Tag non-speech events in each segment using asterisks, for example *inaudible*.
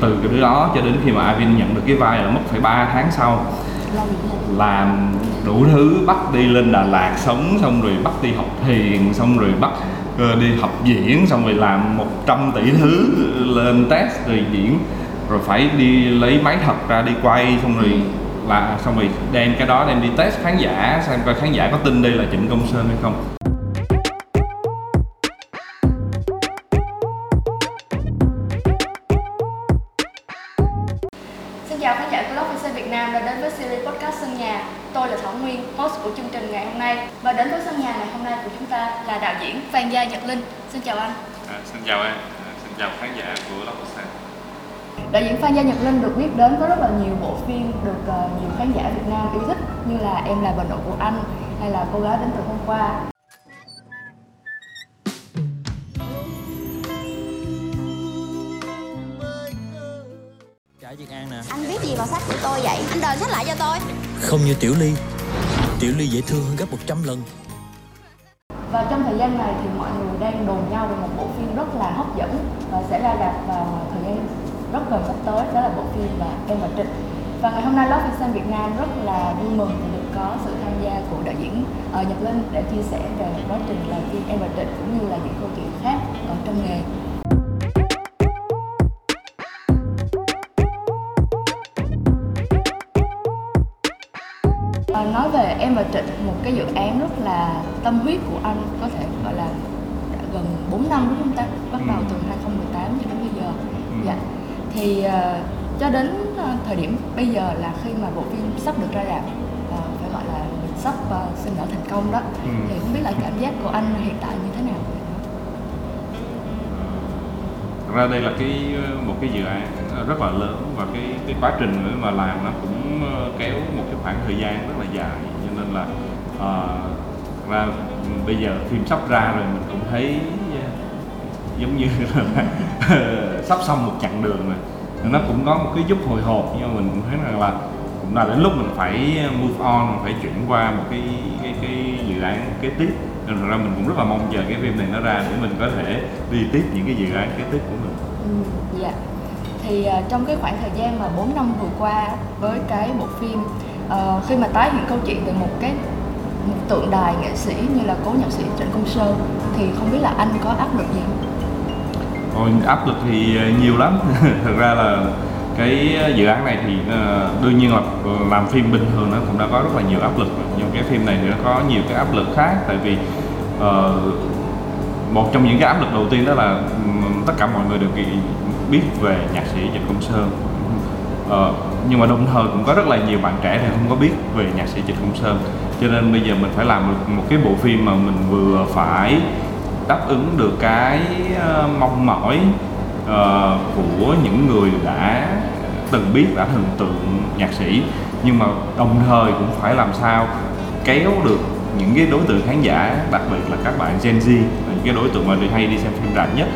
từ cái đứa đó cho đến khi mà Avin nhận được cái vai là mất phải 3 tháng sau. Làm đủ thứ, bắt đi lên Đà Lạt sống, xong rồi bắt đi học thiền, xong rồi bắt ờ, đi học diễn, xong rồi làm 100 tỷ thứ lên test rồi diễn. Rồi phải đi lấy máy thật ra đi quay, xong rồi là, xong rồi đem cái đó đem đi test khán giả, xem coi khán giả có tin đây là Trịnh Công Sơn hay không. Tôi là Thảo Nguyên, host của chương trình ngày hôm nay. Và đến với Sân Nhà ngày hôm nay của chúng ta là đạo diễn Phan Gia Nhật Linh. Xin chào anh. à, xin chào em xin chào khán giả của Love Đạo diễn Phan Gia Nhật Linh được biết đến với rất là nhiều bộ phim được ờ, nhiều khán giả Việt Nam yêu thích như là Em là bà nội của anh hay là Cô gái đến từ hôm qua. Chào Việt An nè Anh biết gì vào sách của tôi vậy? Anh đền sách lại cho tôi Không như Tiểu Ly Tiểu Ly dễ thương hơn gấp 100 lần Và trong thời gian này thì mọi người đang đồn nhau về một bộ phim rất là hấp dẫn và sẽ ra rạp vào thời gian rất gần sắp tới đó là bộ phim là Em và Trịnh. Và ngày hôm nay Love Vision Việt Nam rất là vui mừng vì được có sự tham gia của đạo diễn ờ, Nhật Linh để chia sẻ về quá trình làm phim Em và Trịnh cũng như là những câu chuyện khác ở trong nghề. Nói về em và Trịnh một cái dự án rất là tâm huyết của anh có thể gọi là đã gần 4 năm đúng không ta bắt đầu Ừ. từ 2018 cho đến bây giờ Ừ. dạ thì ờ, cho đến ờ, thời điểm bây giờ là khi mà bộ phim sắp được ra rạp ờ, phải gọi là sắp ờ, sinh nở thành công đó Ừ. thì không biết là cảm giác của anh hiện tại như thế nào Thật ra đây là cái một cái dự án Ờ, rất là lớn và cái cái quá trình mà làm nó cũng ờ, kéo một cái khoảng thời gian rất là dài. Cho nên là uh, ra bây giờ phim sắp ra rồi mình cũng thấy giống như *laughs* là *laughs* sắp xong một chặng đường rồi. Nó cũng có một cái chút hồi hộp nhưng mà mình cũng thấy rằng là cũng là đến lúc mình phải move on phải chuyển qua một cái cái cái dự án kế tiếp. Nên thật ra mình cũng rất là mong chờ cái phim này nó ra để mình có thể đi tiếp những cái dự án kế tiếp của mình. Ừ, yeah thì ờ, trong cái khoảng thời gian mà 4 năm vừa qua với cái bộ phim uh, khi mà tái hiện câu chuyện về một cái một tượng đài nghệ sĩ như là cố nhạc sĩ Trịnh Công Sơn thì không biết là anh có áp lực gì? Không? Ôi, áp lực thì ờ, nhiều lắm. *laughs* Thật ra là cái dự án này thì đương nhiên là làm phim bình thường nó cũng đã có rất là nhiều áp lực. Nhưng cái phim này thì nó có nhiều cái áp lực khác. Tại vì uh, một trong những cái áp lực đầu tiên đó là tất cả mọi người đều kỳ- biết về nhạc sĩ Trịnh Công Sơn. Ờ, nhưng mà đồng thời cũng có rất là nhiều bạn trẻ thì không có biết về nhạc sĩ Trịnh Công Sơn. Cho nên bây giờ mình phải làm được một cái bộ phim mà mình vừa phải đáp ứng được cái ờ, mong mỏi uh, của những người đã từng biết đã thần tượng nhạc sĩ. Nhưng mà đồng thời cũng phải làm sao kéo được những cái đối tượng khán giả đặc biệt là các bạn Gen Z là những cái đối tượng mà đi hay đi xem phim rạp nhất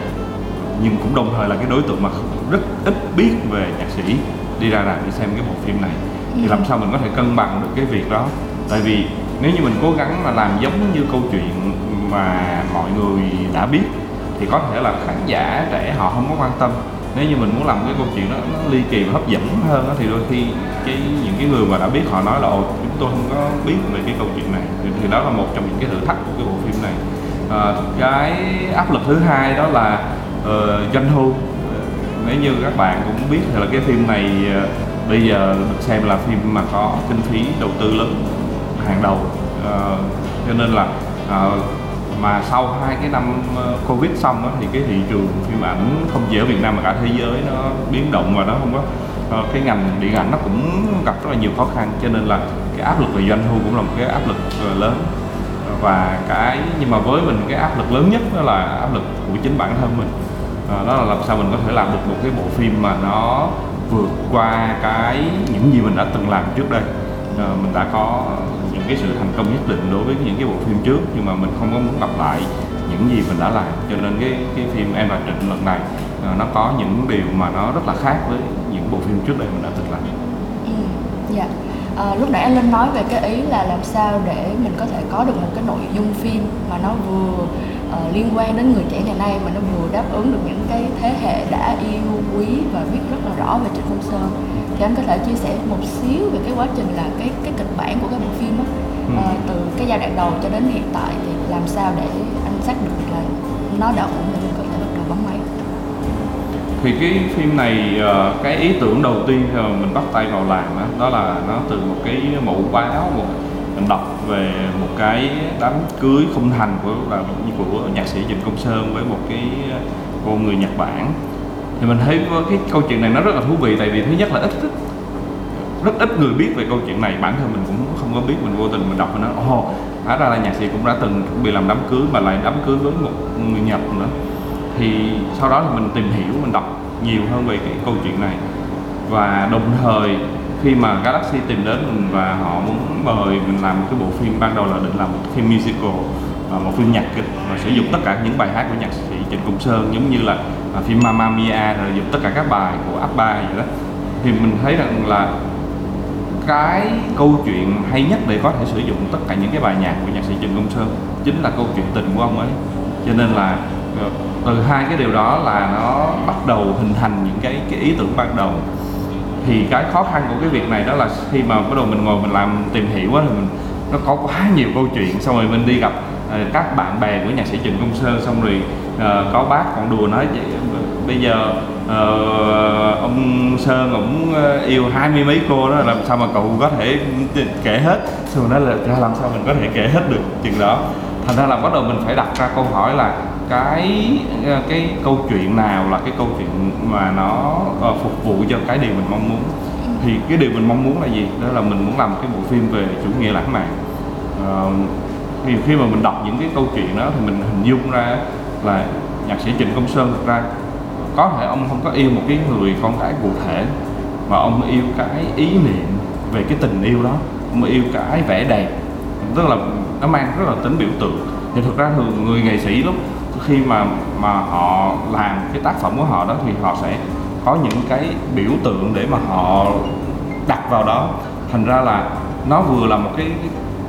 nhưng cũng đồng thời là cái đối tượng mà rất ít biết về nhạc sĩ đi ra rạp để xem cái bộ phim này. Thì làm sao mình có thể cân bằng được cái việc đó? Tại vì nếu như mình cố gắng mà làm giống như câu chuyện mà mọi người đã biết thì có thể là khán giả trẻ họ không có quan tâm. Nếu như mình muốn làm cái câu chuyện đó nó ly kỳ và hấp dẫn hơn á, thì đôi khi cái những cái người mà đã biết họ nói là ồ chúng tôi không có biết về cái câu chuyện này. Thì, thì đó là một trong những cái thử thách của cái bộ phim này. À, cái áp lực thứ hai đó là uh, doanh thu. Nếu như các bạn cũng biết thì là cái phim này uh, bây giờ được xem là phim mà có kinh phí đầu tư lớn hàng đầu. Uh, cho nên là uh, mà sau hai cái năm covid xong đó, thì cái thị trường phim ảnh không chỉ ở Việt Nam mà cả thế giới nó biến động và nó không có cái ngành điện ảnh nó cũng gặp rất là nhiều khó khăn. Cho nên là cái áp lực về doanh thu cũng là một cái áp lực lớn. Và cái nhưng mà với mình cái áp lực lớn nhất đó là áp lực của chính bản thân mình à, đó là làm sao mình có thể làm được một cái bộ phim mà nó vượt qua cái những gì mình đã từng làm trước đây. À, mình đã có những cái sự thành công nhất định đối với những cái bộ phim trước nhưng mà mình không có muốn lặp lại những gì mình đã làm. Cho nên cái cái phim em và trịnh lần này à, nó có những điều mà nó rất là khác với những bộ phim trước đây mình đã từng làm. Ừ, dạ. À, lúc nãy anh Linh nói về cái ý là làm sao để mình có thể có được một cái nội dung phim mà nó vừa ờ, liên quan đến người trẻ ngày nay mà nó vừa đáp ứng được những cái thế hệ đã yêu quý và biết rất là rõ về Trịnh Công Sơn. Thì anh có thể chia sẻ một xíu về cái quá trình là cái cái kịch bản của cái bộ phim đó Ừ. Ờ, từ cái giai đoạn đầu cho đến hiện tại thì làm sao để anh xác định là nó đã ổn định có thể bắt đầu bấm máy? Thì cái phim này ờ, cái ý tưởng đầu tiên mà mình bắt tay vào làm đó, đó là nó từ một cái mẫu báo một mình đọc về một cái đám cưới không thành của là của nhạc sĩ Trịnh Công Sơn với một cái ờ, cô người Nhật Bản. Thì mình thấy cái câu chuyện này nó rất là thú vị tại vì thứ nhất là ít rất, rất ít người biết về câu chuyện này. Bản thân mình cũng không có biết mình vô tình mình đọc mình nói ồ hóa ra là nhạc sĩ cũng đã từng chuẩn bị làm đám cưới mà lại đám cưới với một người Nhật nữa. Thì sau đó thì mình tìm hiểu mình đọc nhiều hơn về cái câu chuyện này. Và đồng thời khi mà Galaxy tìm đến mình và họ muốn mời mình làm cái bộ phim ban đầu là định làm một phim musical và một phim nhạc kịch, và sử dụng tất cả những bài hát của nhạc sĩ Trịnh Công Sơn, giống như là à, phim Mamma Mia, rồi dùng tất cả các bài của Abba vậy đó. Thì mình thấy rằng là cái câu chuyện hay nhất để có thể sử dụng tất cả những cái bài nhạc của nhạc sĩ Trịnh Công Sơn chính là câu chuyện tình của ông ấy. Cho nên là ờ, từ hai cái điều đó là nó bắt đầu hình thành những cái cái ý tưởng ban đầu thì cái khó khăn của cái việc này đó là khi mà bắt đầu mình ngồi mình làm tìm hiểu á thì mình nó có quá nhiều câu chuyện. Xong rồi mình đi gặp uh, các bạn bè của nhạc sĩ Trịnh Công Sơn xong rồi uh, có bác còn đùa nói vậy bây giờ uh, ông Sơn cũng yêu hai mươi mấy cô đó làm sao mà cậu có thể kể hết? Xong rồi nói là "Ra làm sao mình có thể kể hết được chuyện đó? Thành ra là bắt đầu mình phải đặt ra câu hỏi là cái ờ, cái câu chuyện nào là cái câu chuyện mà nó ờ, phục vụ cho cái điều mình mong muốn? Thì cái điều mình mong muốn là gì? Đó là mình muốn làm cái bộ phim về chủ nghĩa lãng mạn. Ờ, thì khi mà mình đọc những cái câu chuyện đó thì mình hình dung ra là nhạc sĩ Trịnh Công Sơn thực ra có thể ông không có yêu một cái người con gái cụ thể, mà ông yêu cái ý niệm về cái tình yêu đó. Ông yêu cái vẻ đẹp. Tức là nó mang rất là tính biểu tượng. Thì thực ra thường người nghệ sĩ lúc khi mà mà họ làm cái tác phẩm của họ đó thì họ sẽ có những cái biểu tượng để mà họ đặt vào đó. Thành ra là nó vừa là một cái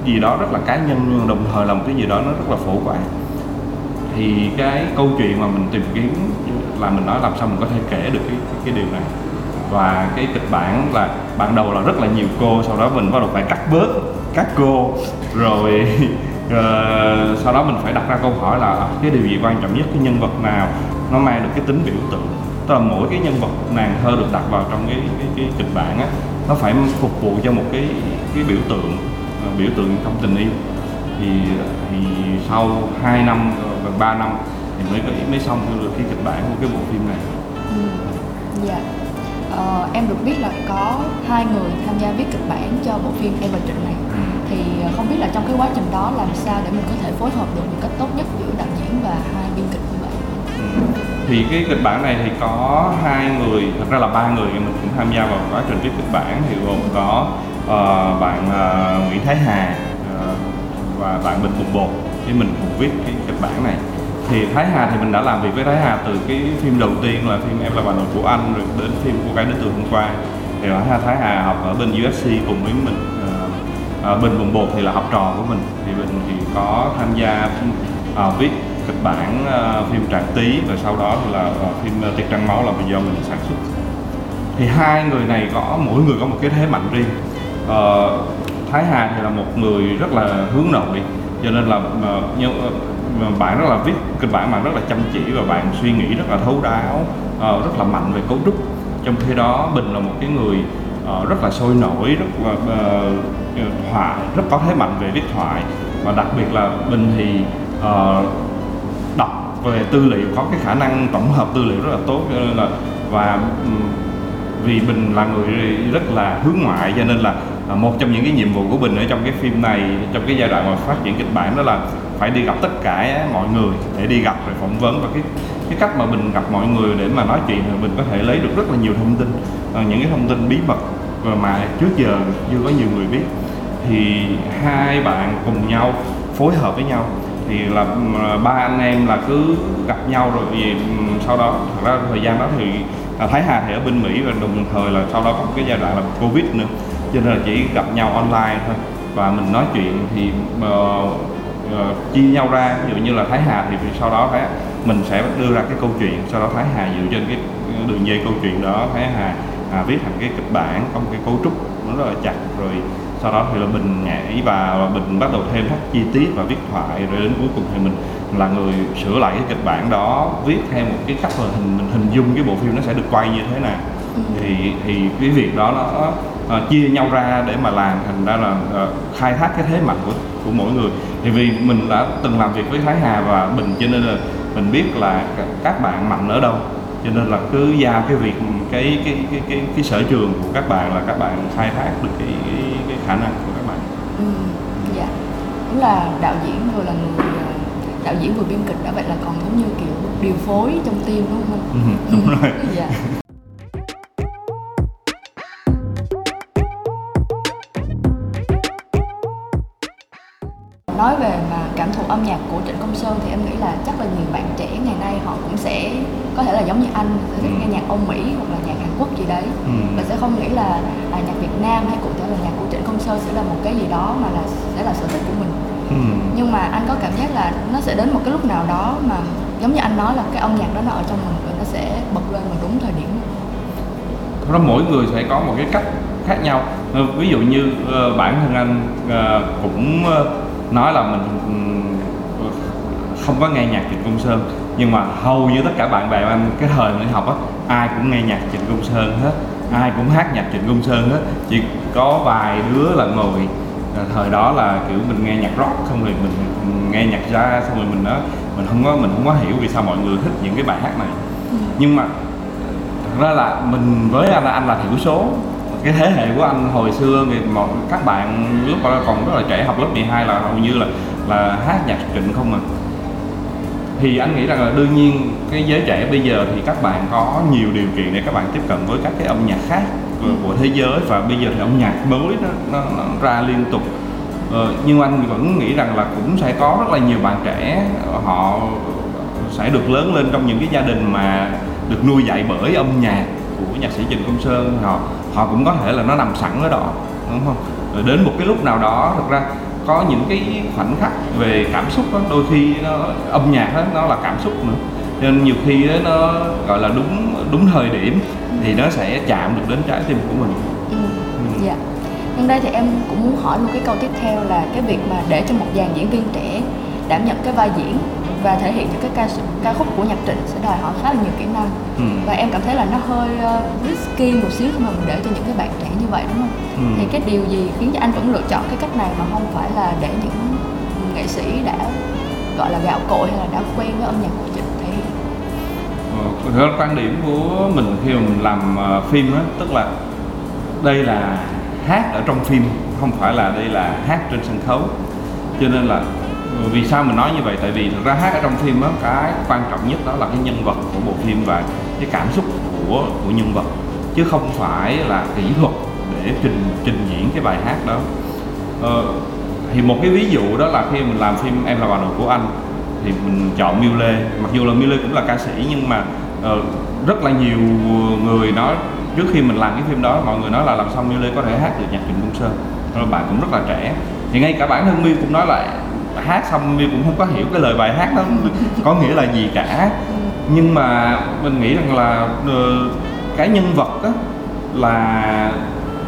gì đó rất là cá nhân nhưng đồng thời là một cái gì đó nó rất là phổ quát thì cái câu chuyện mà mình tìm kiếm là mình nói làm sao mình có thể kể được cái cái, cái điều này. Và cái kịch bản là ban đầu là rất là nhiều cô sau đó mình bắt đầu phải cắt bớt các cô. Rồi ờ, sau đó mình phải đặt ra câu hỏi là cái điều gì quan trọng nhất cái nhân vật nào nó mang được cái tính biểu tượng tức là mỗi cái nhân vật nàng thơ được đặt vào trong cái cái, cái kịch bản á nó phải phục vụ cho một cái cái biểu tượng ờ, biểu tượng trong tình yêu thì thì sau 2 năm và 3 năm thì mới có- mới xong được cái kịch bản của cái bộ phim này Ừ. Dạ. Ờ, em được biết là có hai người tham gia viết kịch bản cho bộ phim Em và Trịnh này. Thì ờ, không biết là trong cái quá trình đó làm sao để mình có thể phối hợp được một cách tốt nhất giữa đạo diễn và hai biên kịch như vậy. Ừ. Thì cái kịch bản này thì có hai người thật ra là ba người mình cũng tham gia vào quá trình viết kịch bản thì gồm có uh, bạn uh, Nguyễn Thái Hà uh, và bạn Bình Bụng Bột. Với mình cùng viết cái kịch bản này. Thì Thái Hà thì mình đã làm việc với Thái Hà từ cái phim đầu tiên là phim Em là bà nội của anh rồi đến phim Cô gái đến từ hôm qua. Thì Thái Hà, Thái Hà học ở bên USC cùng với mình à, Bình vùng Bột thì là học trò của mình. Thì Bình thì có tham gia à, viết kịch bản à, phim Trạng Tí và sau đó thì là à, phim ờ, Tiệc Trăng Máu là do mình sản xuất. Thì hai người này có mỗi người có một cái thế mạnh riêng. À, Thái Hà thì là một người rất là hướng nội cho nên là ờ, như, bạn rất là viết kịch bản bạn rất là chăm chỉ và bạn suy nghĩ rất là thấu đáo ờ, rất là mạnh về cấu trúc. Trong khi đó Bình là một cái người ờ, rất là sôi nổi rất là ờ, thoại rất có thế mạnh về viết thoại. Và đặc biệt là Bình thì uh, đọc về tư liệu có cái khả năng tổng hợp tư liệu rất là tốt cho nên là và vì Bình là người rất là hướng ngoại cho nên là à, một trong những cái nhiệm vụ của Bình ở trong cái phim này trong cái giai đoạn mà phát triển kịch bản đó là phải đi gặp tất cả mọi người để đi gặp rồi phỏng vấn. Và cái cái cách mà mình gặp mọi người để mà nói chuyện thì mình có thể lấy được rất là nhiều thông tin ờ, những cái thông tin bí mật mà trước giờ chưa có nhiều người biết thì hai bạn cùng nhau phối hợp với nhau. Thì là ba anh em là cứ gặp nhau rồi về sau đó thật ra thời gian đó thì à, Thái Hà thì ở bên Mỹ và đồng thời là sau đó có một cái giai đoạn là Covid nữa. Cho nên là chỉ gặp nhau online thôi. Và mình nói chuyện thì uh, uh, chia nhau ra. Ví dụ như là Thái Hà thì sau đó Thái mình sẽ đưa ra cái câu chuyện sau đó Thái Hà dựa trên cái đường dây câu chuyện đó Thái Hà à, viết thành cái kịch bản có một cái cấu trúc nó rất là chặt. Rồi sau đó thì là mình nhảy vào và mình bắt đầu thêm các chi tiết và viết thoại rồi đến cuối cùng thì mình là người sửa lại cái kịch bản đó viết theo một cái cách là hình mình hình dung cái bộ phim nó sẽ được quay như thế nào. Thì thì cái việc đó nó ờ, chia nhau ra để mà làm thành ra là ờ, khai thác cái thế mạnh của của mỗi người. Thì vì mình đã từng làm việc với Thái Hà và Bình cho nên là mình biết là các bạn mạnh ở đâu cho nên là cứ giao cái việc cái cái cái cái, cái sở trường của các bạn là các bạn khai thác được cái cái, cái khả năng của các bạn. Ừ, dạ. Cũng là đạo diễn vừa là người ờ, đạo diễn vừa biên kịch đã vậy là còn giống như kiểu điều phối trong team đúng không? Ừ, đúng rồi. *laughs* Dạ. Nói về mà cảm thụ âm nhạc của Trịnh Công Sơn thì em nghĩ là chắc là nhiều bạn trẻ ngày nay họ cũng sẽ có thể là giống như anh sẽ thích Ừ. nghe nhạc Âu Mỹ hoặc là nhạc Hàn Quốc gì đấy Ừ. và sẽ không nghĩ là, là nhạc Việt Nam hay cụ thể là nhạc của Trịnh Công Sơn sẽ là một cái gì đó mà là sẽ là sở thích của mình ừ. nhưng mà anh có cảm giác là nó sẽ đến một cái lúc nào đó mà giống như anh nói là cái âm nhạc đó nó ở trong mình và nó sẽ bật lên vào đúng thời điểm Thật ra mỗi người sẽ có một cái cách khác nhau Ờ, ví dụ như ờ, bản thân anh ờ, cũng nói là mình ừm, không có nghe nhạc Trịnh Công Sơn nhưng mà hầu như tất cả bạn bè anh cái thời mình đi học á ai cũng nghe nhạc Trịnh Công Sơn hết ai cũng hát nhạc Trịnh Công Sơn hết chỉ có vài đứa là ngồi ờ, thời đó là kiểu mình nghe nhạc rock không rồi mình nghe nhạc jazz xong rồi mình đó mình không có mình không có hiểu vì sao mọi người thích những cái bài hát này. Nhưng mà thật ra là mình với anh là anh là thiểu số. Cái thế hệ của anh hồi xưa thì một các bạn lúc còn rất là trẻ học lớp 12 là hầu như là là hát nhạc trịnh không à thì anh nghĩ rằng là đương nhiên cái giới trẻ bây giờ thì các bạn có nhiều điều kiện để các bạn tiếp cận với các cái âm nhạc khác của, của thế giới. Và bây giờ thì âm nhạc mới nó, nó, nó ra liên tục. Ờ, nhưng anh vẫn nghĩ rằng là cũng sẽ có rất là nhiều bạn trẻ họ sẽ được lớn lên trong những cái gia đình mà được nuôi dạy bởi âm nhạc của nhạc sĩ Trịnh Công Sơn. Họ họ cũng có thể là nó nằm sẵn ở đó đúng không? Rồi đến một cái lúc nào đó thực ra có những cái khoảnh khắc về cảm xúc đó, đôi khi nó âm nhạc đó, nó là cảm xúc nữa. Nên nhiều khi đó, nó gọi là đúng đúng thời điểm thì nó sẽ chạm được đến trái tim của mình. Ừ. dạ. Nhưng đây thì em cũng muốn hỏi luôn cái câu tiếp theo là cái việc mà để cho một dàn diễn viên trẻ đảm nhận cái vai diễn và thể hiện những cái ca ca khúc của nhạc trịnh sẽ đòi hỏi khá là nhiều kỹ năng ừ. và em cảm thấy là nó hơi uh, risky một xíu khi mà mình để cho những cái bạn trẻ như vậy đúng không? Ừ. Thì cái điều gì khiến cho anh vẫn lựa chọn cái cách này mà không phải là để những nghệ sĩ đã gọi là gạo cội hay là đã quen với âm nhạc của Trịnh thể hiện? Ờ, quan điểm của mình khi mà mình làm ờ, phim á tức là đây là hát ở trong phim không phải là đây là hát trên sân khấu cho nên là ờ, Ừ, vì sao mình nói như vậy? Tại vì thực ra hát ở trong phim á cái quan trọng nhất đó là cái nhân vật của bộ phim và cái cảm xúc của của nhân vật chứ không phải là kỹ thuật để trình trình diễn cái bài hát đó. Ờ, thì một cái ví dụ đó là khi mình làm phim em là bà nội của anh thì mình chọn Miu Lê mặc dù là Miu Lê cũng là ca sĩ nhưng mà uh, rất là nhiều người nói trước khi mình làm cái phim đó mọi người nói là làm xong Miu Lê có thể hát được nhạc Trịnh Công Sơn. Ờ, Rồi bạn cũng rất là trẻ. Thì ngay cả bản thân Miu cũng nói là hát xong Miu cũng không có hiểu cái lời bài hát đó có nghĩa là gì cả. Nhưng mà mình nghĩ rằng là ờ, cái nhân vật đó là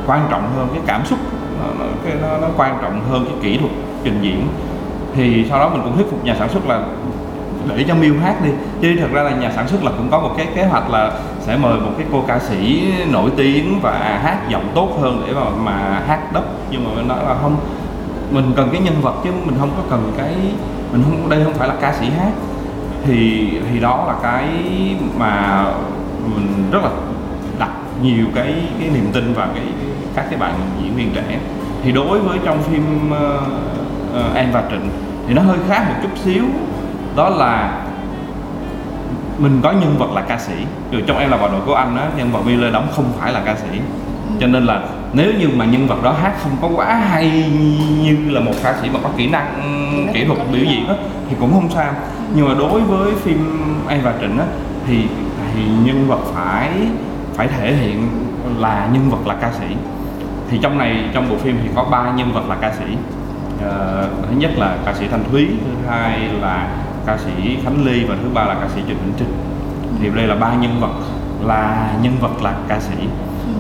quan trọng hơn cái cảm xúc nó, cái, nó, nó quan trọng hơn cái kỹ thuật trình diễn. Thì sau đó mình cũng thuyết phục nhà sản xuất là để cho Miu hát đi. Chứ thật ra là nhà sản xuất là cũng có một cái kế hoạch là sẽ mời một cái cô ca sĩ nổi tiếng và hát giọng tốt hơn để mà, mà hát đất nhưng mà mình nói là không mình cần cái nhân vật chứ mình không có cần cái mình không đây không phải là ca sĩ hát. Thì thì đó là cái mà mình rất là đặt nhiều cái cái niềm tin vào cái các cái bạn diễn viên trẻ. Thì đối với trong phim uh, ờ, ờ và Trịnh thì nó hơi khác một chút xíu. Đó là mình có nhân vật là ca sĩ. Rồi trong em là bà nội của anh á nhân vật Miller đóng không phải là ca sĩ. Cho nên là nếu như mà nhân vật đó hát không có quá hay như là một ca sĩ mà có kỹ năng kỹ thuật biểu diễn á thì cũng không sao. Nhưng mà đối với phim Em và Trịnh á thì thì nhân vật phải phải thể hiện là nhân vật là ca sĩ. Thì trong này trong bộ phim thì có ba nhân vật là ca sĩ. Ờ, thứ nhất là ca sĩ Thanh Thúy thứ hai là ca sĩ Khánh Ly và thứ ba là ca sĩ Trịnh Vĩnh Trinh. Thì đây là ba nhân vật là nhân vật là ca sĩ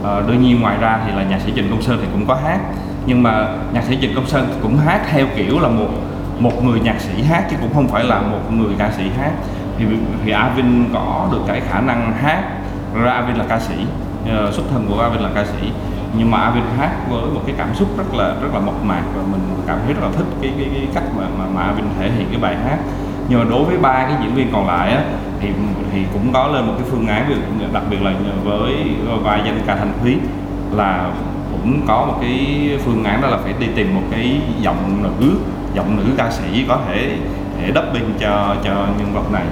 Ờ, đương nhiên ngoài ra thì là nhạc sĩ Trịnh Công Sơn thì cũng có hát. Nhưng mà nhạc sĩ Trịnh Công Sơn cũng hát theo kiểu là một một người nhạc sĩ hát chứ cũng không phải là một người ca sĩ hát. Thì thì Avin có được cái khả năng hát. Ra Avin là ca sĩ. Ờ, xuất thân của Avin là ca sĩ. Nhưng mà Avin hát với một cái cảm xúc rất là rất là mộc mạc và mình cảm thấy rất là thích cái cái, cái cách mà mà, mà Avin thể hiện cái bài hát. Nhưng mà đối với ba cái diễn viên còn lại á thì thì cũng có lên một cái phương án đặc biệt là với vai danh ca Thanh Thúy là cũng có một cái phương án đó là phải đi tìm một cái giọng nữ giọng nữ ca sĩ có thể để dubbing cho cho nhân vật này.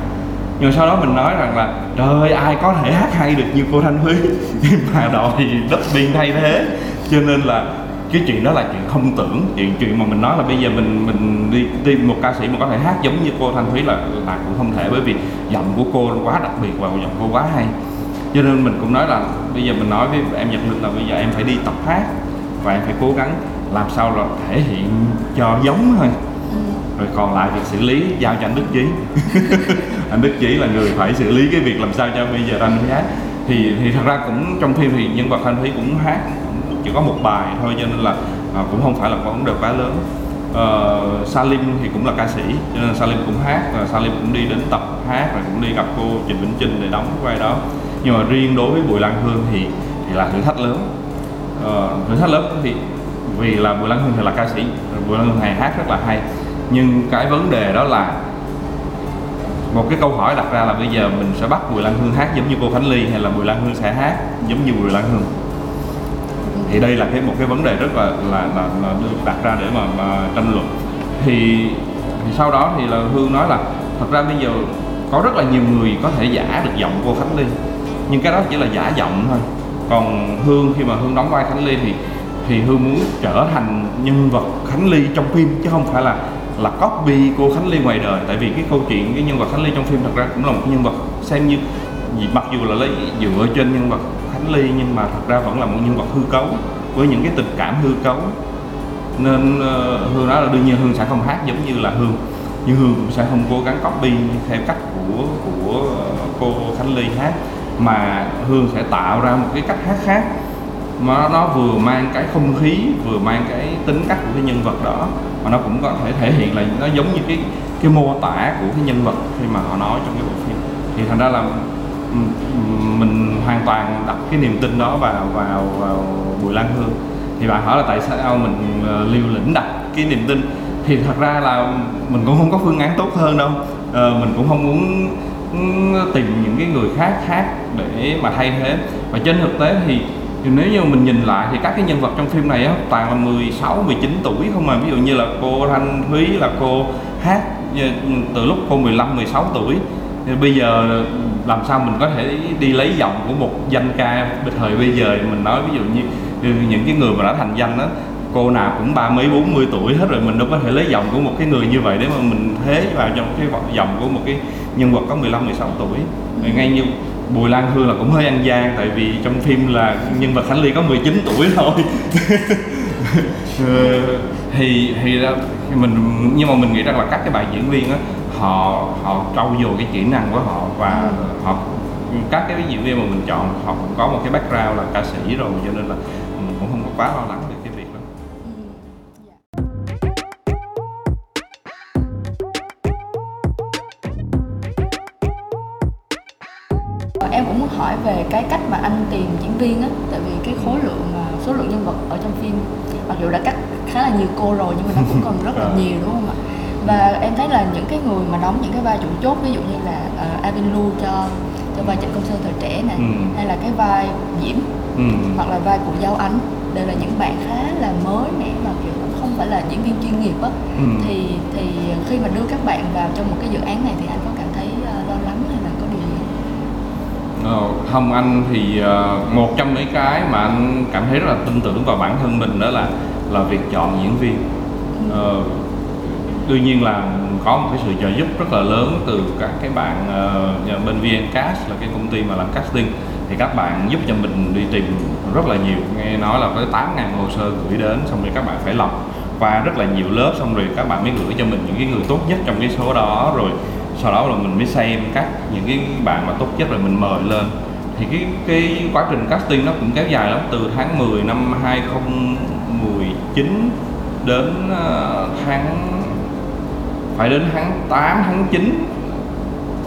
Nhưng sau đó mình nói rằng là, trời ơi ai có thể hát hay được như cô Thanh Thúy? *laughs* Mà đòi dubbing thay thế. Cho nên là cái chuyện đó là chuyện không tưởng. Chuyện chuyện mà mình nói là bây giờ mình mình đi tìm một ca sĩ mà có thể hát giống như cô Thanh Thúy là là cũng không thể bởi vì giọng của cô quá đặc biệt và giọng cô quá hay. Cho nên mình cũng nói là bây giờ mình nói với em Nhật Linh là bây giờ em phải đi tập hát và em phải cố gắng làm sao là thể hiện cho giống thôi. Rồi còn lại việc xử lý giao cho anh Đức Chí. *laughs* Anh Đức Chí là người phải xử lý cái việc làm sao cho bây giờ anh hát. Thì thì thật ra cũng trong phim thì nhân vật anh Thúy cũng hát chỉ có một bài thôi cho nên là à, cũng không phải là có vấn đề quá lớn. À, Salim thì cũng là ca sĩ cho nên Salim cũng hát và Salim cũng đi đến tập hát rồi cũng đi gặp cô Trịnh Vĩnh Trinh để đóng vai đó. Nhưng mà riêng đối với Bùi Lan Hương thì thì là thử thách lớn. À, thử thách lớn thì vì là Bùi Lan Hương thì là ca sĩ Bùi Lan Hương hay hát rất là hay. Nhưng cái vấn đề đó là một cái câu hỏi đặt ra là bây giờ mình sẽ bắt Bùi Lan Hương hát giống như cô Khánh Ly hay là Bùi Lan Hương sẽ hát giống như Bùi Lan Hương? Thì đây là cái một cái vấn đề rất là là, là, là được đặt ra để mà, mà tranh luận. Thì thì sau đó thì là Hương nói là thật ra bây giờ có rất là nhiều người có thể giả được giọng cô Khánh Ly nhưng cái đó chỉ là giả giọng thôi. Còn Hương khi mà Hương đóng vai Khánh Ly thì thì Hương muốn trở thành nhân vật Khánh Ly trong phim chứ không phải là là copy cô Khánh Ly ngoài đời. Tại vì cái câu chuyện cái nhân vật Khánh Ly trong phim thật ra cũng là một nhân vật xem như mặc dù là lấy dựa trên nhân vật Khánh Ly, nhưng mà thật ra vẫn là một nhân vật hư cấu với những cái tình cảm hư cấu. Nên ờ, Hương nói là đương nhiên Hương sẽ không hát giống như là Hương, nhưng Hương cũng sẽ không cố gắng copy theo cách của của ờ, cô Khánh Ly hát, mà Hương sẽ tạo ra một cái cách hát khác. Mà nó vừa mang cái không khí, vừa mang cái tính cách của cái nhân vật đó, mà nó cũng có thể thể hiện là nó giống như cái cái mô tả của cái nhân vật khi mà họ nói trong cái bộ phim. Thì thành ra là mình hoàn toàn đặt cái niềm tin đó vào vào vào Bùi Lan Hương. Thì bạn hỏi là tại sao mình ờ, liều lĩnh đặt cái niềm tin? Thì thật ra là mình cũng không có phương án tốt hơn đâu. Ờ, mình cũng không muốn tìm những cái người khác khác để mà thay thế. Và trên thực tế thì nếu như mình nhìn lại thì các cái nhân vật trong phim này á toàn là 16, 19 tuổi không mà ví dụ như là cô Thanh Thúy là cô hát ờ, từ lúc cô 15, 16 tuổi. Thì bây giờ làm sao mình có thể đi lấy giọng của một danh ca thời bây giờ mình nói ví dụ như những cái người mà đã thành danh đó cô nào cũng ba mấy, bốn mươi tuổi hết rồi, mình đâu có thể lấy giọng của một cái người như vậy để mà mình thế vào trong cái giọng của một cái nhân vật có 15 16 tuổi ừ. ngay như Bùi Lan Hương là cũng hơi ăn gian, tại vì trong phim là nhân vật Khánh Ly có 19 tuổi *laughs* thôi ờ, thì thì mình, nhưng mà mình nghĩ rằng là các cái bạn diễn viên á họ họ trau dồi cái kỹ năng của họ và họ các cái diễn viên mà mình chọn họ cũng có một cái background là ca sĩ rồi cho nên là mình cũng không có quá lo lắng về cái việc đó. Em cũng muốn hỏi về cái cách mà anh tìm diễn viên á tại vì cái khối lượng số lượng nhân vật ở trong phim mặc dù đã cắt khá là nhiều cô rồi nhưng mà nó cũng còn rất là *laughs* nhiều đúng không ạ và em thấy là những cái người mà đóng những cái vai chủ chốt ví dụ như là uh, Avin Lu cho cho vai Trịnh Công Sơn thời trẻ này Ừ. hay là cái vai Diễm ừ. hoặc là vai của Giao Ánh đều là những bạn khá là mới mẻ mà kiểu không phải là diễn viên chuyên nghiệp á Ừ. thì thì khi mà đưa các bạn vào trong một cái dự án này thì anh có cảm thấy ờ, lo lắng hay là có điều gì không? Ờ, không anh thì ờ, một trong những cái mà anh cảm thấy rất là tin tưởng vào bản thân mình đó là là việc chọn diễn viên Ờ, đương nhiên là có một cái sự trợ giúp rất là lớn từ các cái bạn uh, bên VNCast là cái công ty mà làm casting. Thì các bạn giúp cho mình đi tìm rất là nhiều nghe nói là tới 8.000 hồ sơ gửi đến xong rồi các bạn phải lọc qua rất là nhiều lớp xong rồi các bạn mới gửi cho mình những cái người tốt nhất trong cái số đó. Rồi sau đó là mình mới xem các những cái bạn mà tốt nhất rồi mình mời lên. Thì cái cái quá trình casting nó cũng kéo dài lắm từ tháng 10 năm 2019 đến ờ, tháng phải đến tháng 8 tháng 9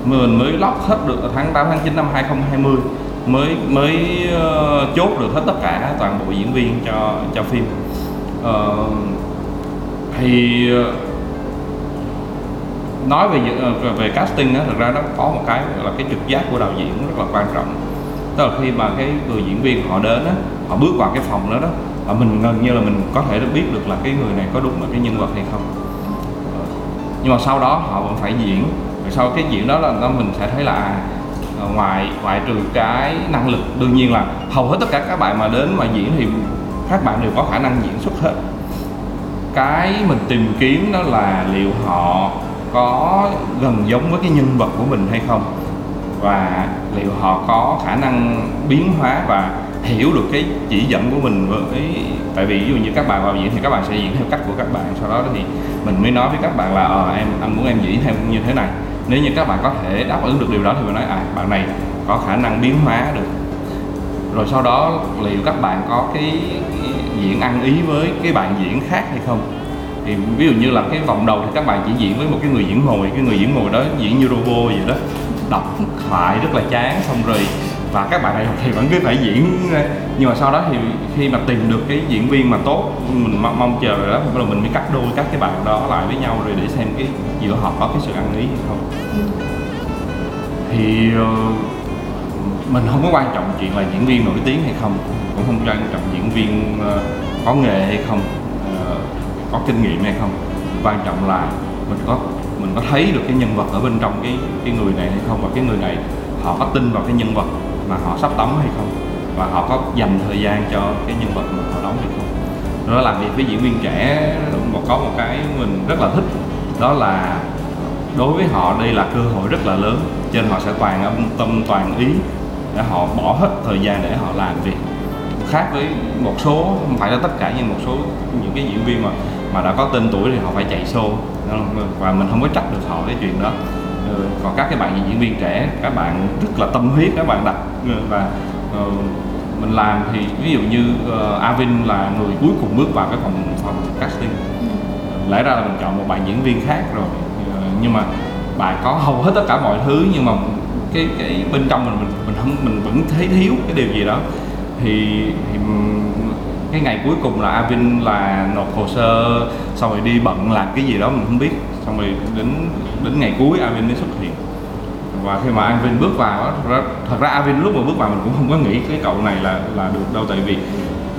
mình mới lóc hết được tháng 8 tháng 9 năm 2020 mới mới ờ, chốt được hết tất cả toàn bộ diễn viên cho cho phim. Ờ, thì ờ, nói về những- ờ, về casting á thực ra nó có một cái là cái trực giác của đạo diễn rất là quan trọng. Tức là khi mà cái người diễn viên họ đến á họ bước vào cái phòng đó đó là mình gần như là mình có thể biết được là cái người này có đúng là cái nhân vật hay không nhưng mà sau đó họ vẫn phải diễn. Rồi sau cái diễn đó là nó mình sẽ thấy là à, ngoài ngoại trừ cái năng lực, đương nhiên là hầu hết tất cả các bạn mà đến mà diễn thì các bạn đều có khả năng diễn xuất hết. Cái mình tìm kiếm đó là liệu họ có gần giống với cái nhân vật của mình hay không? Và liệu họ có khả năng biến hóa và hiểu được cái chỉ dẫn của mình với tại vì ví dụ như các bạn vào diễn thì các bạn sẽ diễn theo cách của các bạn sau đó thì mình mới nói với các bạn là ờ em anh muốn em diễn theo như thế này. Nếu như các bạn có thể đáp ứng được điều đó thì mình nói à bạn này có khả năng biến hóa được. Rồi sau đó liệu các bạn có cái, cái diễn ăn ý với cái bạn diễn khác hay không? Thì ví dụ như là cái vòng đầu thì các bạn chỉ diễn với một cái người diễn ngồi cái người diễn ngồi đó diễn như robot vậy đó đọc thoại rất là chán xong rồi và các bạn này thì vẫn cứ phải diễn nhưng mà sau đó thì khi mà tìm được cái diễn viên mà tốt mình mong, mong chờ rồi đó thì bắt đầu mình mới cắt đôi các cái bạn đó lại với nhau rồi để xem cái giữa họ có cái sự ăn ý hay không. Thì ờ, mình không có quan trọng chuyện là diễn viên nổi tiếng hay không cũng không quan trọng diễn viên ờ, có nghề hay không ờ, có kinh nghiệm hay không. Quan trọng là mình có mình có thấy được cái nhân vật ở bên trong cái cái người này hay không và cái người này họ có tin vào cái nhân vật mà họ sắp đóng hay không? Và họ có dành thời gian cho cái nhân vật mà họ đóng hay không? Nó làm việc với diễn viên trẻ, một, có một cái mình rất là thích. Đó là đối với họ đây là cơ hội rất là lớn cho nên họ sẽ toàn âm tâm, toàn ý để họ bỏ hết thời gian để họ làm việc. Khác với một số, không phải là tất cả, nhưng một số những cái diễn viên mà mà đã có tên tuổi thì họ phải chạy show và mình không có trách được họ cái chuyện đó còn các cái bạn diễn viên trẻ các bạn rất là tâm huyết các bạn đặt và ờ, mình làm thì ví dụ như uh, Avin là người cuối cùng bước vào cái phòng phòng casting. Lẽ ra là mình chọn một bạn diễn viên khác rồi Ờ, nhưng mà bạn có hầu hết tất cả mọi thứ nhưng mà cái cái bên trong mình mình mình không mình vẫn thấy thiếu cái điều gì đó. Thì, thì cái ngày cuối cùng là Avin là nộp hồ sơ xong rồi đi bận làm cái gì đó mình không biết. Xong rồi đến đến ngày cuối Avin mới xuất hiện. Và khi mà Avin bước vào thật ra, Avin lúc mà bước vào mình cũng không có nghĩ cái cậu này là là được đâu tại vì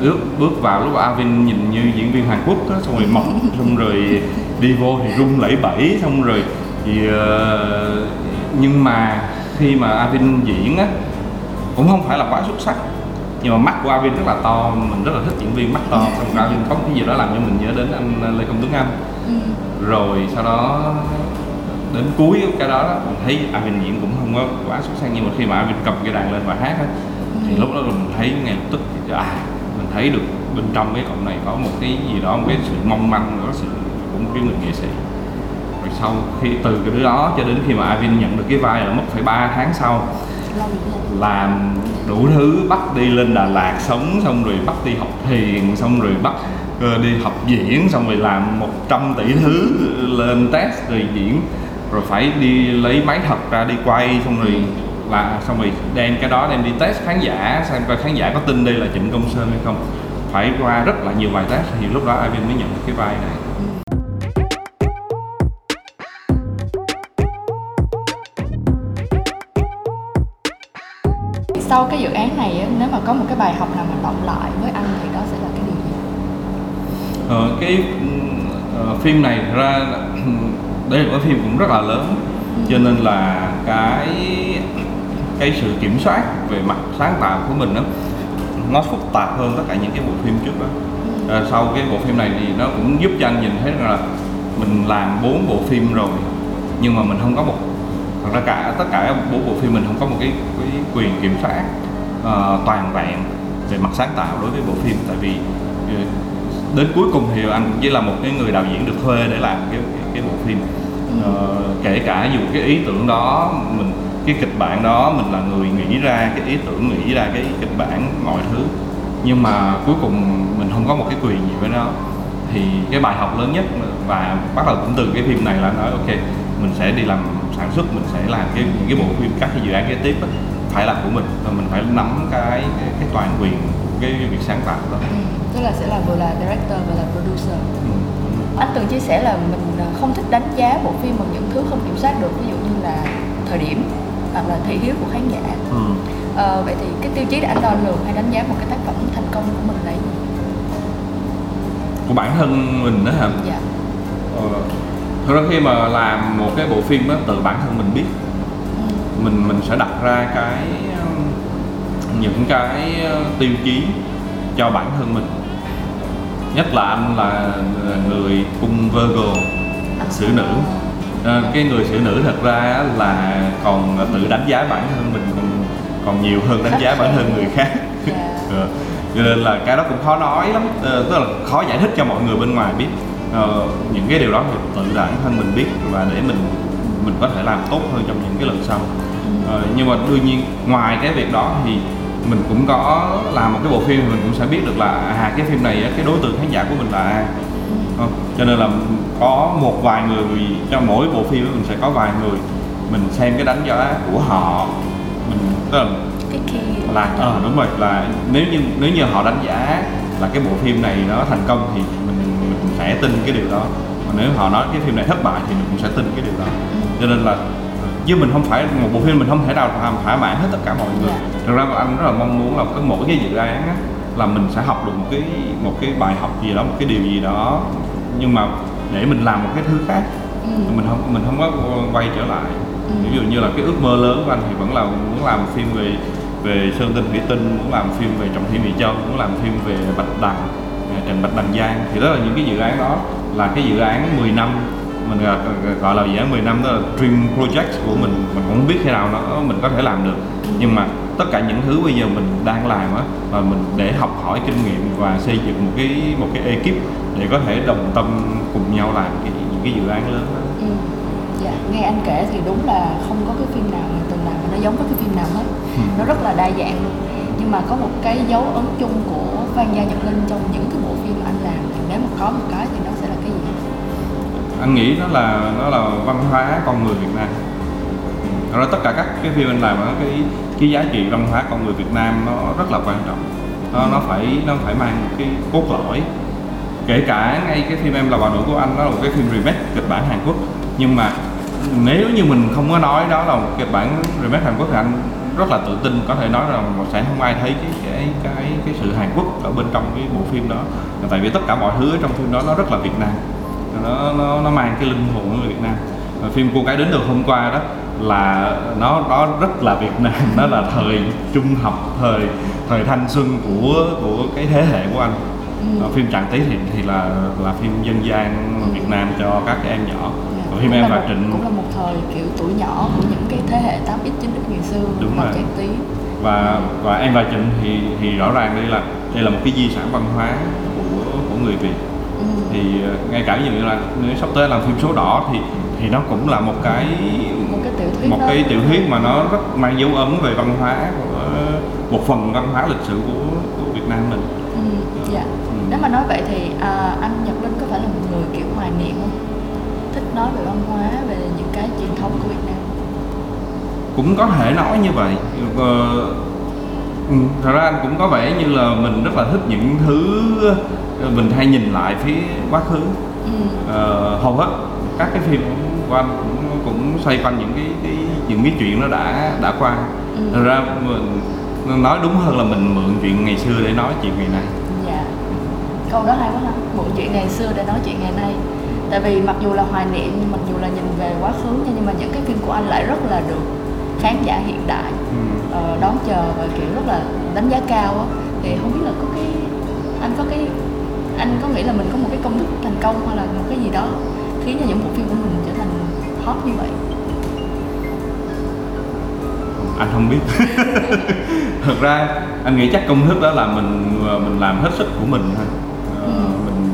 bước bước vào lúc mà Avin nhìn như diễn viên Hàn Quốc á, xong rồi mỏng *laughs* xong rồi đi vô thì rung lẩy bẩy xong rồi thì ờ, nhưng mà khi mà Avin diễn á cũng không phải là quá xuất sắc nhưng mà mắt của Avin rất là to mình rất là thích diễn viên mắt to xong rồi Avin có cái gì đó làm cho mình nhớ đến anh Lê Công Tuấn Anh. Ừ. rồi sau đó đến cuối cái đó, đó mình thấy Avin diễn cũng không có quá xuất sắc nhưng mà khi mà Avin cầm cái đàn lên và hát á, thì lúc đó mình thấy ngay lập tức thì, à mình thấy được bên trong cái cậu này có một cái gì đó một cái sự mong manh có sự của một cái người nghệ sĩ. Rồi sau khi từ cái đó cho đến khi mà Avin nhận được cái vai là mất phải 3 tháng sau làm đủ thứ bắt đi lên Đà Lạt sống xong rồi bắt đi học thiền xong rồi bắt ờ, đi học diễn xong rồi làm 100 tỷ thứ lên test rồi diễn rồi phải đi lấy máy thật ra đi quay xong rồi là xong rồi đem cái đó đem đi test khán giả xem coi khán giả có tin đây là Trịnh Công Sơn hay không. Phải qua rất là nhiều bài test thì lúc đó Ivan mới nhận được cái vai này. Sau cái dự án này á, nếu mà có một cái bài học nào mà động lại với anh thì đó sẽ là cái điều gì? Ờ, cái ờ, phim này ra đây là một cái phim cũng rất là lớn. Cho nên là cái cái sự kiểm soát về mặt sáng tạo của mình đó nó phức tạp hơn tất cả những cái bộ phim trước đó. Ờ, sau cái bộ phim này thì nó cũng giúp cho anh nhìn thấy rằng là mình làm bốn bộ phim rồi nhưng mà mình không có một thật ra cả tất cả bốn bộ phim mình không có một cái, cái quyền kiểm soát ờ, toàn vẹn về mặt sáng tạo đối với bộ phim. Tại vì ờ, đến cuối cùng thì anh chỉ là một cái người đạo diễn được thuê để làm cái cái, cái bộ phim ờ, kể cả dù cái ý tưởng đó mình cái kịch bản đó mình là người nghĩ ra cái ý tưởng nghĩ ra cái kịch bản mọi thứ. Nhưng mà cuối cùng mình không có một cái quyền gì với nó. Thì cái bài học lớn nhất và bắt đầu cũng từ cái phim này là nói ok mình sẽ đi làm sản xuất mình sẽ làm cái những cái bộ phim các cái dự án kế tiếp á, phải là của mình và mình phải nắm cái cái, cái toàn quyền của cái việc sáng tạo đó. Ừ, tức là sẽ là vừa là director vừa là producer. Ừ. anh từng chia sẻ là mình à, không thích đánh giá bộ phim bằng những thứ không kiểm soát được ví dụ như là thời điểm hoặc là thị hiếu của khán giả Ừ. Ờ, vậy thì cái tiêu chí để anh đo lường hay đánh giá một cái tác phẩm thành công của mình là gì? của bản thân mình đó hả Dạ. ờ, thực ra khi mà làm một cái bộ phim đó từ bản thân mình biết Ừ. mình mình sẽ đặt ra cái những cái tiêu chí cho bản thân mình nhất là anh là người cung Virgo xử nữ. Ờ, cái người xử nữ thật ra là còn tự đánh giá bản thân mình còn còn nhiều hơn đánh giá bản thân người khác. Ờ, cho nên là cái đó cũng khó nói lắm. Ờ, tức là khó giải thích cho mọi người bên ngoài biết. Ờ, những cái điều đó thì tự bản thân mình biết và để mình mình có thể làm tốt hơn trong những cái lần sau. Ờ, nhưng mà đương nhiên ngoài cái việc đó thì mình cũng có làm một cái bộ phim thì mình cũng sẽ biết được là à cái phim này á, cái đối tượng khán giả của mình là ai. Không? cho nên là có một vài người cho mỗi bộ phim mình sẽ có vài người mình xem cái đánh giá của họ. Mình tức là là ờ đúng rồi là nếu như nếu như họ đánh giá là cái bộ phim này nó thành công thì mình mình sẽ tin cái điều đó. Còn nếu họ nói cái phim này thất bại thì mình cũng sẽ tin cái điều đó. Cho nên là chứ mình không phải một bộ phim mình không thể nào làm thỏa mãn hết tất cả mọi người Dạ. thực ra anh rất là mong muốn là cái mỗi cái dự án á, là mình sẽ học được một cái một cái bài học gì đó một cái điều gì đó nhưng mà để mình làm một cái thứ khác Ừ. mình không mình không có quay trở lại Ừ. ví dụ như là cái ước mơ lớn của anh thì vẫn là muốn làm phim về về sơn tinh thủy tinh muốn làm phim về trọng thủy mỹ châu muốn làm phim về bạch đằng trần bạch đằng giang thì đó là những cái dự án đó là cái dự án 10 năm mình gọi, gọi là dự án 10 năm đó là dream project của mình mình cũng không biết khi nào nó mình có thể làm được nhưng mà tất cả những thứ bây giờ mình đang làm á là mình để học hỏi kinh nghiệm và xây dựng một cái một cái ekip để có thể đồng tâm cùng nhau làm cái những cái dự án lớn đó. Ừ. Dạ, nghe anh kể thì đúng là không có cái phim nào mình từng làm mà nó giống với cái phim nào hết Ừ. Nó rất là đa dạng luôn Nhưng mà có một cái dấu ấn chung của Phan Gia Nhật Linh trong những cái bộ phim anh làm Thì nếu mà có một cái thì nó sẽ là cái gì? Anh nghĩ nó là nó là văn hóa con người Việt Nam. Rồi tất cả các cái phim anh làm cái cái giá trị văn hóa con người Việt Nam nó rất là quan trọng. Nó nó phải nó phải mang cái cốt lõi. Kể cả ngay cái phim em là bà nội của anh, đó là một cái phim remake kịch bản Hàn Quốc. Nhưng mà nếu như mình không có nói đó là một kịch bản remake Hàn Quốc thì anh rất là tự tin có thể nói rằng sẽ không ai thấy cái cái cái cái sự Hàn Quốc ở bên trong cái bộ phim đó. Tại vì tất cả mọi thứ ở trong phim đó nó rất là Việt Nam nó nó nó mang cái linh hồn của người Việt Nam Và phim cô gái đến từ hôm qua đó là nó nó rất là Việt Nam nó là thời trung học thời thời thanh xuân của của cái thế hệ của anh Ừ. Phim Trạng Tí thì thì là là phim dân gian Việt Nam cho các em nhỏ Dạ. còn phim Cũng em và Trịnh Cũng là một thời kiểu tuổi nhỏ của những cái thế hệ 8X 9X ngày xưa Đúng rồi. cái tí và và em và Trịnh thì thì rõ ràng đây là đây là một cái di sản văn hóa của của người Việt ừ. thì ờ, ngay cả ví dụ như là nếu sắp tới làm phim số đỏ thì thì nó cũng là một cái Một cái tiểu thuyết một đó. cái tiểu thuyết mà nó rất mang dấu ấn về văn hóa của một phần văn hóa lịch sử của, của Việt Nam mình Ừ. Dạ Nếu mà nói vậy thì à, anh Nhật Linh có phải là một người kiểu hoài niệm không? Thích nói về văn hóa, về những cái truyền thống của Việt Nam cũng có thể nói như vậy ờ, ừ, thật ra anh cũng có vẻ như là mình rất là thích những thứ mình hay nhìn lại phía quá khứ. Ừ. Ờ, hầu hết các cái phim của anh cũng cũng xoay quanh những cái, cái những cái chuyện nó đã đã qua. Ừ. thật ra mình nói đúng hơn là mình mượn chuyện ngày xưa để nói chuyện ngày nay. Dạ. Câu đó hay quá ha. Mượn chuyện ngày xưa để nói chuyện ngày nay. Tại vì mặc dù là hoài niệm Mặc dù là nhìn về quá khứ Nhưng mà những cái phim của anh lại rất là được Khán giả hiện đại. Ừ. ờ, Đón chờ và kiểu rất là đánh giá cao á. Thì không biết là có cái Anh có cái Anh có nghĩ là mình có một cái công thức thành công Hoặc là một cái gì đó Khiến cho những bộ phim của mình trở thành hot như vậy? Anh không biết. *laughs* Thật ra anh nghĩ chắc công thức đó là mình mình làm hết sức của mình thôi. Ờ, mình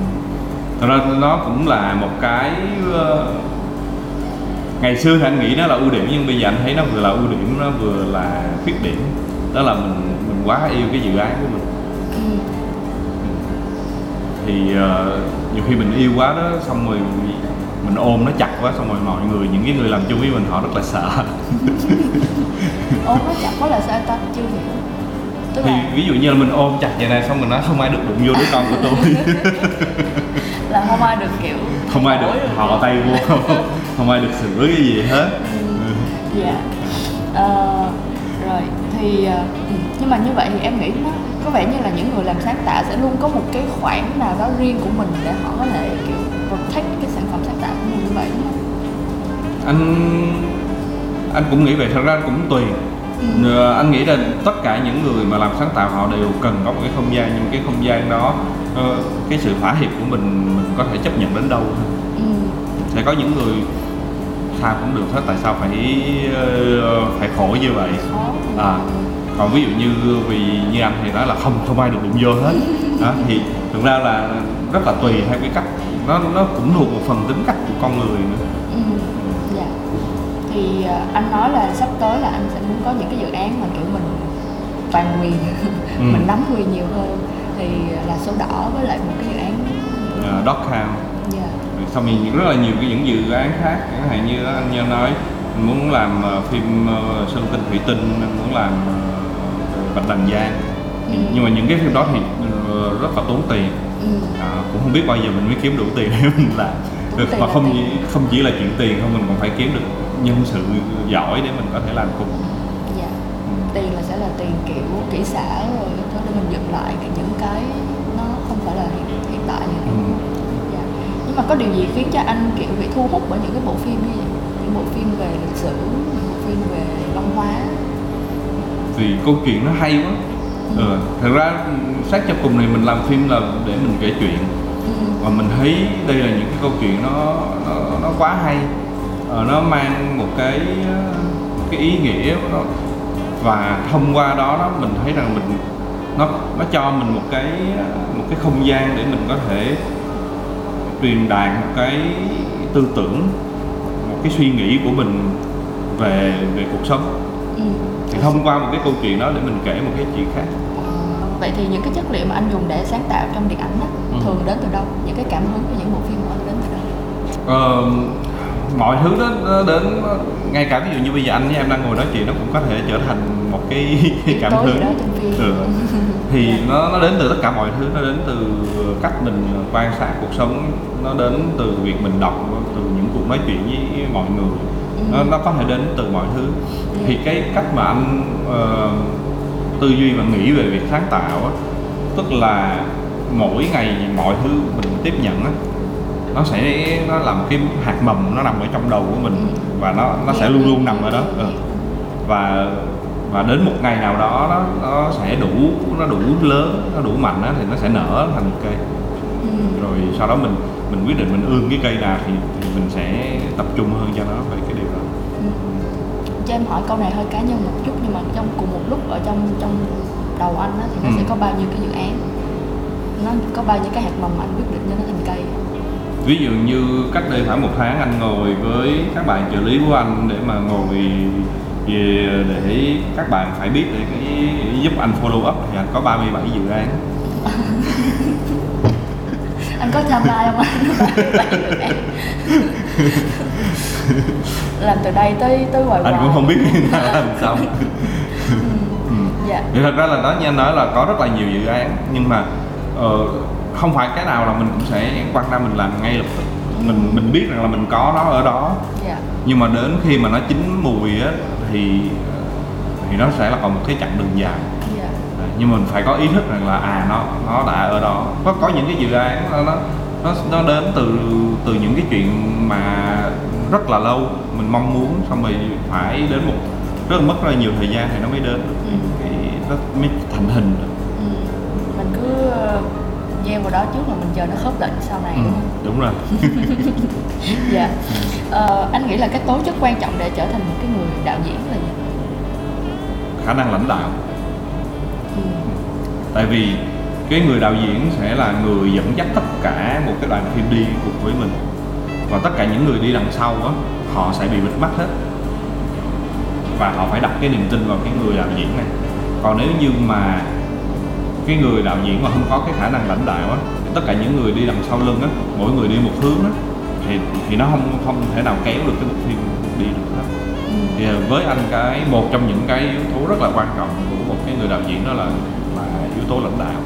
thật ra nó cũng là một cái ờ, ngày xưa thì anh nghĩ nó là ưu điểm nhưng bây giờ anh thấy nó vừa là ưu điểm nó vừa là khuyết điểm. Đó là mình mình quá yêu cái dự án của mình. Ừ. thì ờ, nhiều khi mình yêu quá đó xong rồi mình ôm nó chặt quá xong rồi mọi người những cái người làm chung với mình họ rất là sợ. Ôm nó chặt quá là sao ta? Chưa hiểu. Tức thì là ví dụ như là mình ôm chặt vậy này xong mình nói không ai được đụng vô đứa con của tôi. *laughs* Là không ai được kiểu không ai được họ tay vô. Không, *laughs* không ai được sửa cái gì hết. Ừ. dạ. Ờ, rồi thì ừ, nhưng mà như vậy thì em nghĩ nó có vẻ như là những người làm sáng tạo sẽ luôn có một cái khoảng nào đó riêng của mình để họ có thể kiểu protect cái sản phẩm sáng tạo của mình như vậy đúng không? anh anh cũng nghĩ vậy thật ra cũng tùy Ừ. Ờ, anh nghĩ là tất cả những người mà làm sáng tạo họ đều cần có một cái không gian nhưng cái không gian đó ờ, cái sự thỏa hiệp của mình mình có thể chấp nhận đến đâu thôi. Ừ. sẽ có những người sao cũng được hết tại sao phải ờ, phải khổ như vậy à còn ví dụ như vì như anh thì nói là không không ai được đụng vô hết đó thì thực ra là rất là tùy theo cái cách nó nó cũng thuộc một phần tính cách của con người nữa Ừ. Dạ. Thì ờ, anh nói là sắp tới là anh sẽ muốn có những cái dự án mà kiểu mình toàn quyền, *laughs* Ừ. mình nắm quyền nhiều hơn thì là số đỏ với lại một cái dự án uh, dog house dạ. Rồi xong thì rất là nhiều cái những dự án khác chẳng hạn như anh Nhân nói mình muốn làm ờ, phim uh, Sơn Tinh Thủy Tinh mình muốn làm uh, Bạch Đằng Giang Ừ. nhưng mà những cái phim đó thì ờ, rất là tốn tiền Ừ. à, cũng không biết bao giờ mình mới kiếm đủ tiền để mình làm được là không chỉ, không chỉ là chuyện tiền không mình còn phải kiếm được nhân sự giỏi để mình có thể làm cùng Dạ. Tiền là sẽ là tiền kiểu kỹ xảo rồi thứ để mình dựng lại cái- những cái nó không phải là hiện, hiện tại này. Ừ. Dạ. Nhưng mà có điều gì khiến cho anh kiểu bị thu hút bởi những cái bộ phim như vậy? Những bộ phim về lịch sử, những bộ phim về văn hóa vì câu chuyện nó hay quá ừ. thật ra sát cho cùng này mình làm phim là để mình kể chuyện và mình thấy đây là những cái câu chuyện nó nó, nó quá hay Ờ, nó mang một cái cái ý nghĩa nó, và thông qua đó đó mình thấy rằng mình nó nó cho mình một cái một cái không gian để mình có thể truyền đạt một cái tư tưởng một cái suy nghĩ của mình về về cuộc sống Ừ thông qua một cái câu chuyện đó để mình kể một cái chuyện khác Vậy thì những cái chất liệu mà anh dùng để sáng tạo trong điện ảnh đó, Ừ. thường đến từ đâu? Những cái cảm hứng của những bộ phim của anh đến từ đâu? Ờ, mọi thứ đó nó đến ngay cả ví dụ như bây giờ anh với em đang ngồi nói chuyện nó cũng có thể trở thành một cái *laughs* cảm tố gì hứng đó trong phim. ừ. thì nó nó đến từ tất cả mọi thứ nó đến từ cách mình quan sát cuộc sống nó đến từ việc mình đọc từ những cuộc nói chuyện với mọi người nó, nó có thể đến từ mọi thứ thì cái cách mà anh ờ, tư duy và nghĩ về việc sáng tạo á tức là mỗi ngày mọi thứ mình tiếp nhận á nó sẽ nó làm cái hạt mầm nó nằm ở trong đầu của mình và nó nó sẽ luôn luôn nằm ở đó ừ. và và đến một ngày nào đó nó nó sẽ đủ nó đủ lớn nó đủ mạnh á thì nó sẽ nở thành một cây Ừ. rồi sau đó mình mình quyết định mình ương cái cây nào thì, thì mình sẽ tập trung hơn cho nó về cái điều đó Ừ. Cho em hỏi câu này hơi cá nhân một chút nhưng mà trong cùng một lúc ở trong trong đầu anh á, thì nó Ừ. sẽ có bao nhiêu cái dự án nó có bao nhiêu cái hạt mầm mà anh quyết định cho nó thành cây ví dụ như cách đây khoảng một tháng anh ngồi với các bạn trợ lý của anh để mà ngồi về để các bạn phải biết để cái giúp anh follow up thì anh có 37 dự án *laughs* anh có timeline không anh *laughs* làm từ đây tới tới hoài anh cũng không biết khi nào làm xong. *laughs* Ừ. dạ. Thì thật ra là đó như anh nói là có rất là nhiều dự án nhưng mà ờ, không phải cái nào là mình cũng sẽ quan tâm mình làm ngay lập tức. Mình mình biết rằng là mình có nó ở đó. Dạ. Nhưng mà đến khi mà nó chín mùi á thì thì nó sẽ là còn một cái chặng đường dài nhưng mình phải có ý thức rằng là à nó nó đã ở đó. Có có những cái dự án nó nó nó, đến từ từ những cái chuyện mà rất là lâu. Mình mong muốn xong rồi phải đến một rất là mất rất là nhiều thời gian thì nó mới đến. Ừ. cái nó mới thành hình được. Ừ. mình cứ ờ, gieo vào đó trước mà mình chờ nó khớp lệnh sau này ừ, đúng rồi. *laughs* Dạ. Ờ, anh nghĩ là cái tố chất quan trọng để trở thành một cái người đạo diễn là gì? Khả năng lãnh đạo. ừ. Tại vì cái người đạo diễn sẽ là người dẫn dắt tất cả một cái đoàn phim đi cùng với mình. Và tất cả những người đi đằng sau á họ sẽ bị bịt mắt hết. Và họ phải đặt cái niềm tin vào cái người đạo diễn này. Còn nếu như mà cái người đạo diễn mà không có cái khả năng lãnh đạo á tất cả những người đi đằng sau lưng á mỗi người đi một hướng á thì thì nó không không thể nào kéo được cái bộ phim đi được hết. Thì với anh cái một trong những cái yếu tố rất là quan trọng cái người đạo diễn đó là là yếu tố lãnh đạo.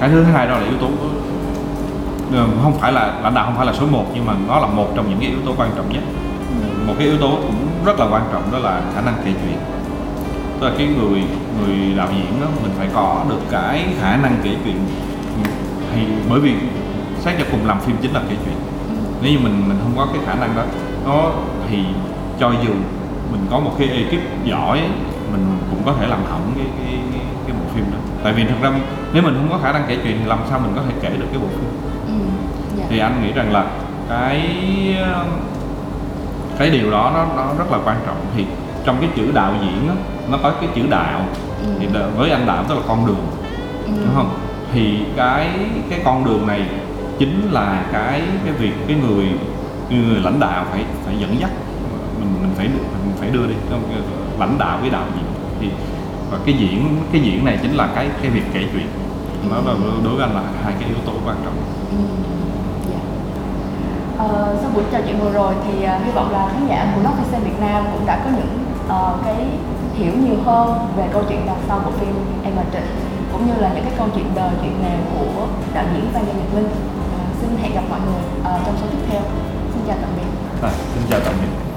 Cái thứ hai đó là yếu tố ờ, không phải là lãnh đạo không phải là số 1 nhưng mà nó là một trong những cái yếu tố quan trọng nhất. Một cái yếu tố cũng rất là quan trọng đó là khả năng kể chuyện. Tức là cái người người đạo diễn đó, mình phải có được cái khả năng kể chuyện. Thì bởi vì xét cho cùng làm phim chính là kể chuyện. Nếu như mình mình không có cái khả năng đó, nó thì cho dù mình có một cái ekip giỏi mình cũng có thể làm hỏng cái cái cái, cái bộ phim đó tại vì thực ra nếu mình không có khả năng kể chuyện thì làm sao mình có thể kể được cái bộ phim Ừ. Dạ. thì anh nghĩ rằng là cái cái điều đó nó nó rất là quan trọng thì trong cái chữ đạo diễn đó, nó có cái chữ đạo Ừ. thì với anh đạo tức là con đường Ừ. đúng không thì cái cái con đường này chính là cái cái việc cái người cái người lãnh đạo phải phải dẫn dắt mình mình phải mình phải đưa đi không? Lãnh đạo với đạo diễn thì và cái diễn cái diễn này chính là cái cái việc kể chuyện nó là đối với anh là hai cái yếu tố quan trọng Ừ. Dạ. Ờ, sau buổi trò chuyện vừa rồi thì ờ, hy vọng là khán giả của Love Vision Việt Nam cũng đã có những ờ, cái hiểu nhiều hơn về câu chuyện đằng sau bộ phim Em và Trịnh cũng như là những cái câu chuyện đời chuyện nghề của đạo diễn Phan Nhật Linh. Ờ, xin hẹn gặp mọi người ờ, trong số tiếp theo. Xin chào tạm biệt. Rồi, xin chào tạm biệt